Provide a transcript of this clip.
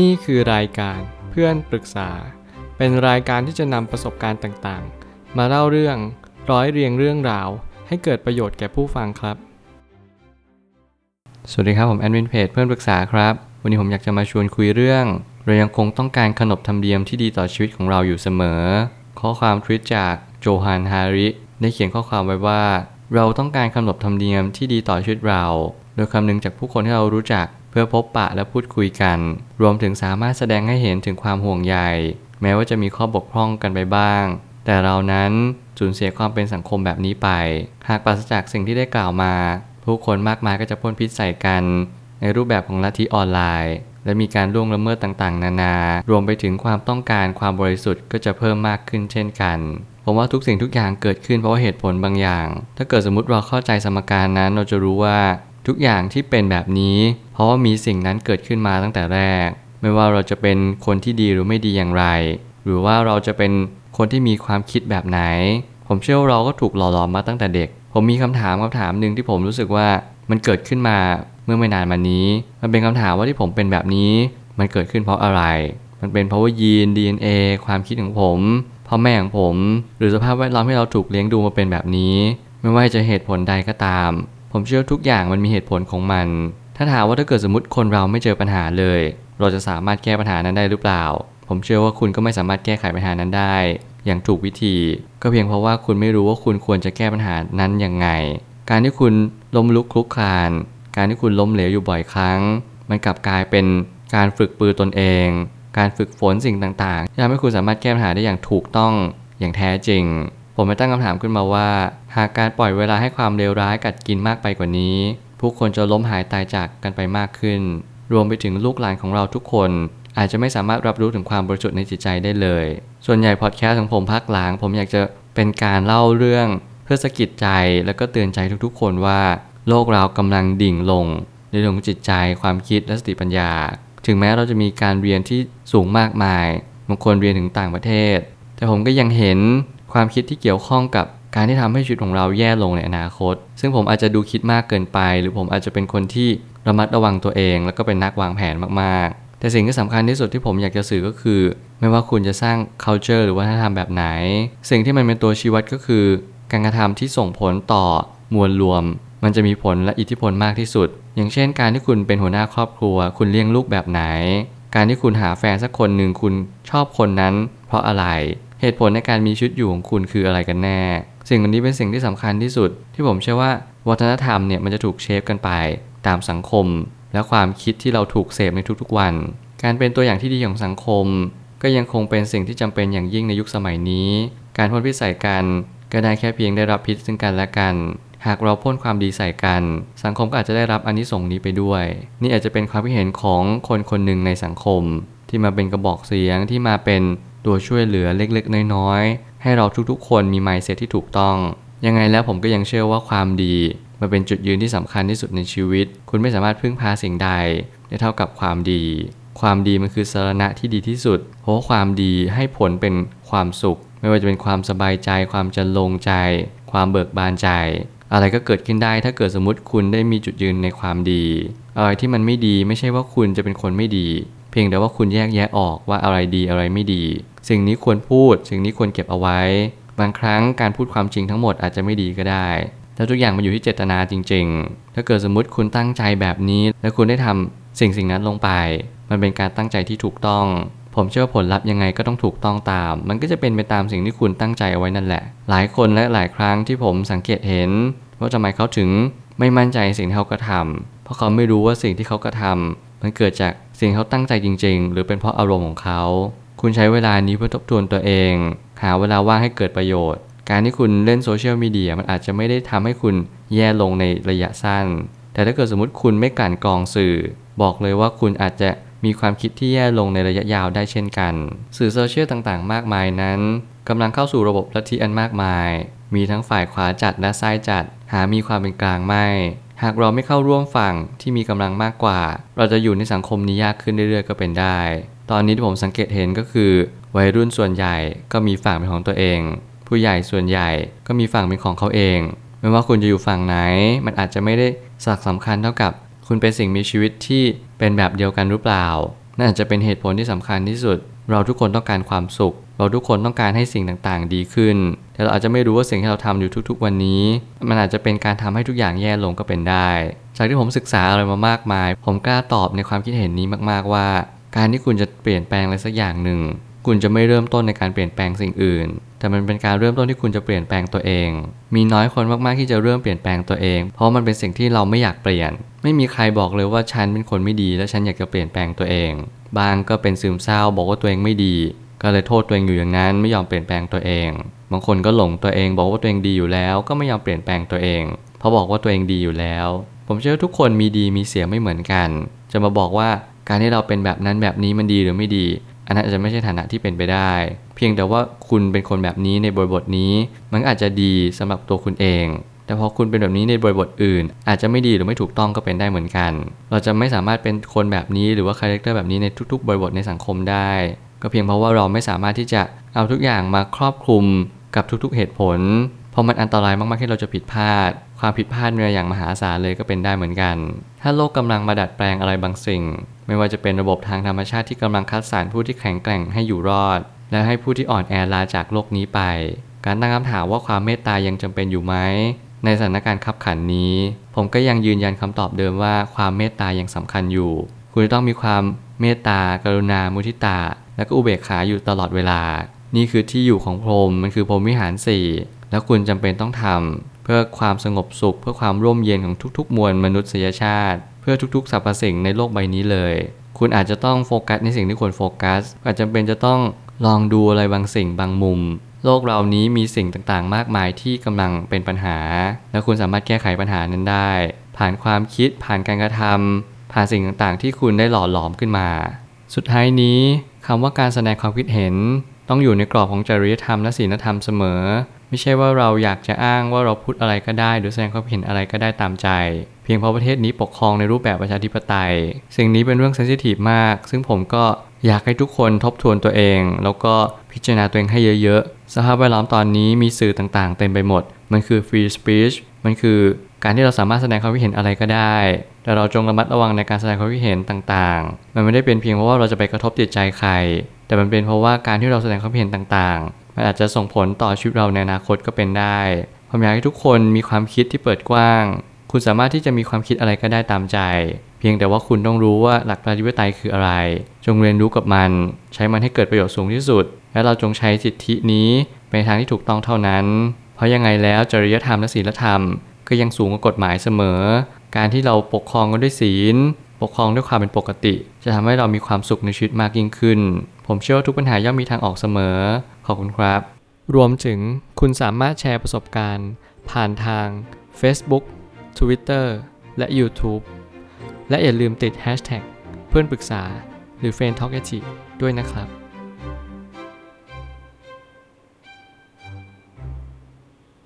นี่คือรายการเพื่อนปรึกษา เป็นรายการที่จะนำประสบการณ์ต่างๆ มาเล่าเรื่องร้อยเรียงเรื่องราว ให้เกิดประโยชน์แก่ผู้ฟังครับ สวัสดีครับผมแอดมินเพจเพื่อนปรึกษาครับ วันนี้ผมอยากจะมาชวนคุยเรื่อง เรายังคงต้องการขนบธรรมเนียมที่ดีต่อชีวิตของเราอยู่เสมอ ข้อความทวิตจากโจฮันฮาริได้เขียนข้อความไว้ว่า เราต้องการขนบธรรมเนียมที่ดีต่อชีวิตเรา โดยคำนึงจากผู้คนที่เรารู้จัก เพื่อพบปะและพูดคุยกัน รวมถึงสามารถแสดงให้เห็นถึงความห่วงใยแม้ว่าจะมีข้อบกพร่องกันไปบ้าง แต่เรานั้นสูญเสียความเป็นสังคมแบบนี้ไป หากปราศจากสิ่งที่ได้กล่าวมา ผู้คนมากมายก็จะพ่นพิษใส่กัน ในรูปแบบของลัทธิออนไลน์ และมีการล่วงละเมิดต่างๆ นานา รวมไปถึงความต้องการความบริสุทธิ์ก็จะเพิ่มมากขึ้นเช่นกัน ผมว่าทุกสิ่งทุกอย่างเกิดขึ้นเพราะว่าเหตุผลบางอย่าง ถ้าเกิดสมมติเราเข้าใจสมการนั้นเราจะรู้ว่า ทุกอย่างที่เป็นแบบนี้ เพราะว่ามีสิ่งนั้นเกิดขึ้นมาตั้งแต่แรก ไม่ว่าเราจะเป็นคนที่ดีหรือไม่ดีอย่างไร หรือว่าเราจะเป็นคนที่มีความคิดแบบไหน ผมเชื่อว่าเราก็ถูกหล่อหลอมมาตั้งแต่เด็ก ผมมีคำถามคำถามหนึ่งที่ผมรู้สึกว่ามันเกิดขึ้นมาเมื่อไม่นานมานี้ มันเป็นคำถามว่าที่ผมเป็นแบบนี้ มันเกิดขึ้นเพราะอะไร มันเป็นเพราะว่ายีน DNA ความคิดของผมพ่อแม่ของผม หรือสภาพแวดล้อมที่เราถูกเลี้ยงดูมาเป็นแบบนี้ ไม่ว่าจะเหตุผลใดก็ตาม ผมเชื่อทุกอย่างมันมีเหตุผลของมัน ถ้าถามว่าถ้าเกิดสมมติคนเราไม่เจอปัญหาเลย เราจะสามารถแก้ปัญหานั้นได้หรือเปล่า ผมเชื่อว่าคุณก็ไม่สามารถแก้ไขปัญหานั้นได้ อย่างถูกวิธี ก็เพียงเพราะว่าคุณไม่รู้ว่าคุณควรจะแก้ปัญหานั้นยังไง การที่คุณล้มลุกคลุกคลาน การที่คุณล้มเหลวอยู่บ่อยครั้ง มันกลับกลายเป็นการฝึกปือตนเอง การฝึกฝนสิ่งต่างๆทำให้คุณสามารถแก้ปัญหาได้อย่างถูกต้องอย่างแท้จริง ผมไปตั้งคำถามขึ้นมาว่า หากการปล่อยเวลาให้ความเลวร้ายกัดกินมากไปกว่านี้ ผู้คนจะล้มหายตายจากกันไปมากขึ้น รวมไปถึงลูกหลานของเราทุกคน อาจจะไม่สามารถรับรู้ถึงความบริสุทธิ์ในจิตใจได้เลย ส่วนใหญ่พอดแคสต์ของผมภาคหลังผมอยากจะเป็นการเล่าเรื่อง เพื่อสะกิดใจแล้วก็เตือนใจทุกๆ คนว่า โลกเรากำลังดิ่งลงในเรื่องของจิตใจความคิดและสติปัญญา ถึงแม้เราจะมีการเรียนที่สูงมากมายบางคนเรียนถึงต่างประเทศ แต่ผมก็ยังเห็น ความคิดที่เกี่ยวข้องกับการที่ทำให้ชีวิตของเราแย่ลงในอนาคต ซึ่งผมอาจจะดูคิดมากเกินไป หรือผมอาจจะเป็นคนที่ระมัดระวังตัวเอง แล้วก็เป็นนักวางแผนมากๆ แต่สิ่งที่สำคัญที่สุดที่ผมอยากจะสื่อก็คือ ไม่ว่าคุณจะสร้าง culture หรือวัฒนธรรมแบบไหน สิ่งที่มันเป็นตัวชี้วัดก็คือ การกระทำที่ส่งผลต่อมวลรวม มันจะมีผลและอิทธิพลมากที่สุด อย่างเช่น การที่คุณเป็นหัวหน้าครอบครัว คุณเลี้ยงลูกแบบไหน การที่คุณหาแฟนสักคนหนึ่งคุณชอบคนนั้น เพราะอะไร เหตุผลในการมีชีวิตอยู่ของคุณคืออะไรกันแน่ สิ่งเหล่านี้เป็นสิ่งที่สำคัญที่สุด ที่ผมเชื่อว่าวัฒนธรรมเนี่ยมันจะถูกเชฟกันไป ตามสังคม และความคิดที่เราถูกเสพในทุกๆวัน การเป็นตัวอย่างที่ดีของสังคม ก็ยังคงเป็นสิ่งที่จำเป็นอย่างยิ่งในยุคสมัยนี้ การพ่นพิษใส่กันก็ได้แค่เพียงได้รับพิษซึ่งกันและกัน หากเราพ่นความดีใส่กัน สังคมก็อาจจะได้รับอนนิสงส์นี้ไปด้วย นี่อาจจะเป็นความคิดเห็นของคนคนหนึ่งในสังคม ที่มาเป็นกระบอกเสียงที่มาเป็น ตัวช่วยเหลือเล็กๆ น้อยๆ ให้เราทุกๆ คนมีไมซ์เซ็ตที่ถูกต้อง ยังไงแล้วผมก็ยังเชื่อว่าความดี มันเป็นจุดยืนที่สำคัญที่สุดในชีวิต คุณไม่สามารถพึ่งพาสิ่งใดได้เท่ากับความดี ความดีมันคือสาระที่ดีที่สุด เพราะความดีให้ผลเป็นความสุข ไม่ว่าจะเป็นความสบายใจ ความจะลงใจ ความเบิกบานใจ อะไรก็เกิดขึ้นได้ถ้าเกิดสมมติคุณได้มีจุดยืนในความดีอะไรที่มันไม่ดีไม่ใช่ว่าคุณจะเป็นคนไม่ดี เพียงแต่ว่าคุณแยกแยะออกว่าอะไรดีอะไรไม่ดี สิ่งนี้ควรพูด สิ่งนี้ควรเก็บเอาไว้ บางครั้งการพูดความจริงทั้งหมดอาจจะไม่ดีก็ได้แต่ทุกอย่างมันอยู่ที่เจตนาจริง ๆ ถ้าเกิดสมมติคุณตั้งใจแบบนี้ และคุณได้ทำสิ่งสิ่งนั้นลงไป มันเป็นการตั้งใจที่ถูกต้อง ผมเชื่อว่าผลลัพธ์ยังไงก็ต้องถูกต้องตาม มันก็จะเป็นไปตามสิ่งที่คุณตั้งใจเอาไว้นั่นแหละ หลายคนและหลายครั้งที่ผมสังเกตเห็น ว่าทำไมเขาถึงไม่มั่นใจสิ่งที่เขากระทำเพราะเขาไม่รู้ว่าสิ่งที่เขากระทำ มันเกิดจากสิ่งเขาตั้งใจจริง ๆ หรือเป็นเพราะอารมณ์ของเขา คุณใช้เวลานี้เพื่อทบทวนตัวเอง หาเวลาว่างให้เกิดประโยชน์ การที่คุณเล่นโซเชียลมีเดียมันอาจจะไม่ได้ทำให้คุณแย่ลงในระยะสั้น แต่ถ้าเกิดสมมติคุณไม่กันกรองสื่อ บอกเลยว่าคุณอาจจะมีความคิดที่แย่ลงในระยะยาวได้เช่นกัน สื่อโซเชียลต่างๆ มากมายนั้นกำลังเข้าสู่ระบบลัทธิอันมากมาย มีทั้งฝ่ายขวาจัดและซ้ายจัด หามีความเป็นกลางไม่หากเราไม่เข้าร่วมฝั่งที่มีกำลังมากกว่า เราจะอยู่ในสังคมนี้ยากขึ้นเรื่อยๆก็เป็นได้ ตอนนี้ที่ผมสังเกตเห็นก็คือ วัยรุ่นส่วนใหญ่ก็มีฝั่งเป็นของตัวเอง ผู้ใหญ่ส่วนใหญ่ก็มีฝั่งเป็นของเขาเอง ไม่ว่าคุณจะอยู่ฝั่งไหน มันอาจจะไม่ได้สักสำคัญเท่ากับ คุณเป็นสิ่งมีชีวิตที่เป็นแบบเดียวกันหรือเปล่านั่นอาจจะเป็นเหตุผลที่สำคัญที่สุด เราทุกคนต้องการความสุข เราทุกคนต้องการให้สิ่งต่างๆ ดีขึ้น แต่เราอาจจะไม่รู้ว่าสิ่งที่เราทำอยู่ทุกๆ วันนี้ มันอาจจะเป็นการทำให้ทุกอย่างแย่ลงก็เป็นได้ จากที่ผมศึกษาอะไรมามากมาย ผมกล้าตอบในความคิดเห็นนี้มากๆว่า การที่คุณจะเปลี่ยนแปลงอะไรสักอย่างหนึ่ง คุณจะไม่เริ่มต้นในการเปลี่ยนแปลงสิ่งอื่น แต่มันเป็นการเริ่มต้นที่คุณจะเปลี่ยนแปลงตัวเอง มีน้อยคนมากๆที่จะเริ่มเปลี่ยนแปลงตัวเอง เพราะมันเป็นสิ่งที่เราไม่อยากเปลี่ยน ไม่มีใครบอกเลยว่าฉันเป็นคนไม่ดี และฉันอยากจะเปลี่ยนแปลงตัวเองบางก็เป็นซึมเศร้าบอกว่าตัวเองไม่ดี ก็เลยโทษตัวเองอยู่อย่างนั้นไม่ยอมเปลี่ยนแปลงตัวเอง บางคนก็หลงตัวเองบอกว่าตัวเองดีอยู่แล้ว ก็ไม่ยอมเปลี่ยนแปลงตัวเอง เพราะบอกว่าตัวเองดีอยู่แล้ว ผมเชื่อทุกคนมีดีมีเสียไม่เหมือนกัน จะมาบอกว่าการที่เราเป็นแบบนั้นแบบนี้มันดีหรือไม่ดี อันนั้นอาจจะไม่ใช่ฐานะที่เป็นไปได้ เพียงแต่ว่าคุณเป็นคนแบบนี้ในบริบทนี้ มันอาจจะดีสำหรับตัวคุณเอง แต่พอคุณเป็นแบบนี้ในบริบทอื่น อาจจะไม่ดีหรือไม่ถูกต้องก็เป็นได้เหมือนกัน เราจะไม่สามารถเป็นคนแบบนี้หรือว่าคาแรคเตอร์แบบนี้ในทุก ๆ บริบทในสังคมได้ ก็เพียงเพราะว่าเราไม่สามารถที่จะเอาทุกอย่างมาครอบคลุมกับทุกๆเหตุผล เพราะมันอันตรายมากๆที่เราจะผิดพลาด ความผิดพลาดมีอย่างมหาศาลเลยก็เป็นได้เหมือนกัน ถ้าโลกกำลังมาดัดแปลงอะไรบางสิ่ง ไม่ว่าจะเป็นระบบทางธรรมชาติที่กำลังคัดสรรผู้ที่แข็งแกร่งให้อยู่รอด และให้ผู้ที่อ่อนแอลาจากโลกนี้ไป การตั้งคำถามว่าความเมตตายังจำเป็นอยู่ไหมในสถานการณ์ขับขันนี้ ผมก็ยังยืนยันคำตอบเดิมว่าความเมตตายังสำคัญอยู่ คุณต้องมีความเมตตากรุณามุทิตาและก็อุเบกขาอยู่ตลอดเวลา นี่คือที่อยู่ของพรหมมันคือพรหมวิหารสี่แล้วคุณจำเป็นต้องทำเพื่อความสงบสุข เพื่อความร่มเย็นของทุกๆ มวลมนุษยชาติ เพื่อทุกๆสรรพสิ่งในโลกใบนี้เลย คุณอาจจะต้องโฟกัสในสิ่งที่ควรโฟกัส อาจจะเป็นจะต้องลองดูอะไรบางสิ่งบางมุม โลกเรานี้มีสิ่งต่างๆ มากมายที่กำลังเป็นปัญหา และคุณสามารถแก้ไขปัญหานั้นได้ ผ่านความคิดผ่านการกระทำผ่านสิ่งต่างๆ ที่คุณได้หล่อหลอมขึ้นมา สุดท้ายนี้ คำว่าการแสดงความคิดเห็น ต้องอยู่ในกรอบของจริยธรรมและศีลธรรมเสมอ ไม่ใช่ว่าเราอยากจะอ้างว่าเราพูดอะไรก็ได้ หรือแสดงความเห็นอะไรก็ได้ตามใจ เพียงเพราะประเทศนี้ปกครองในรูปแบบประชาธิปไตย สิ่งนี้เป็นเรื่องเซนซิทีฟมาก ซึ่งผมก็อยากให้ทุกคนทบทวนตัวเอง แล้วก็พิจารณาตัวเองให้เยอะๆ สภาพแวดล้อมตอนนี้มีสื่อต่างๆ เต็มไปหมด มันคือ free speech มันคือการที่เราสามารถแสดงความคิดเห็นอะไรก็ได้ แต่เราจงระมัดระวังในการแสดงความคิดเห็นต่างๆ มันไม่ได้เป็นเพียงเพราะว่าเราจะไปกระทบจิตใจใคร แต่มันเป็นเพราะว่าการที่เราแสดงความเห็นต่างๆ มันอาจจะส่งผลต่อชีวิตเราในอนาคตก็เป็นได้ ผมอยากให้ทุกคนมีความคิดที่เปิดกว้าง คุณสามารถที่จะมีความคิดอะไรก็ได้ตามใจ เพียงแต่ว่าคุณต้องรู้ว่าหลักประชาธิปไตยคืออะไร จงเรียนรู้กับมัน ใช้มันให้เกิดประโยชน์สูงที่สุด และเราจงใช้สิทธินี้ไปทางที่ถูกต้องเท่านั้น เพราะยังไงแล้วจริยธรรมและศีลธรรมก็ยังสูงกว่ากฎหมายเสมอ การที่เราปกครองกันด้วยศีล ปกครองด้วยความเป็นปกติ จะทำให้เรามีความสุขในชีวิตมากยิ่งขึ้น ผมเชื่อว่าทุกปัญหาย่อมมีทางออกเสมอ ขอบคุณครับ รวมถึงคุณสามารถแชร์ประสบการณ์ ผ่านทาง Facebook Twitter และ YouTube และอย่าลืมติด Hashtag เพื่อนปรึกษาหรือ f r ร e n d t a l k ด้วยนะครับ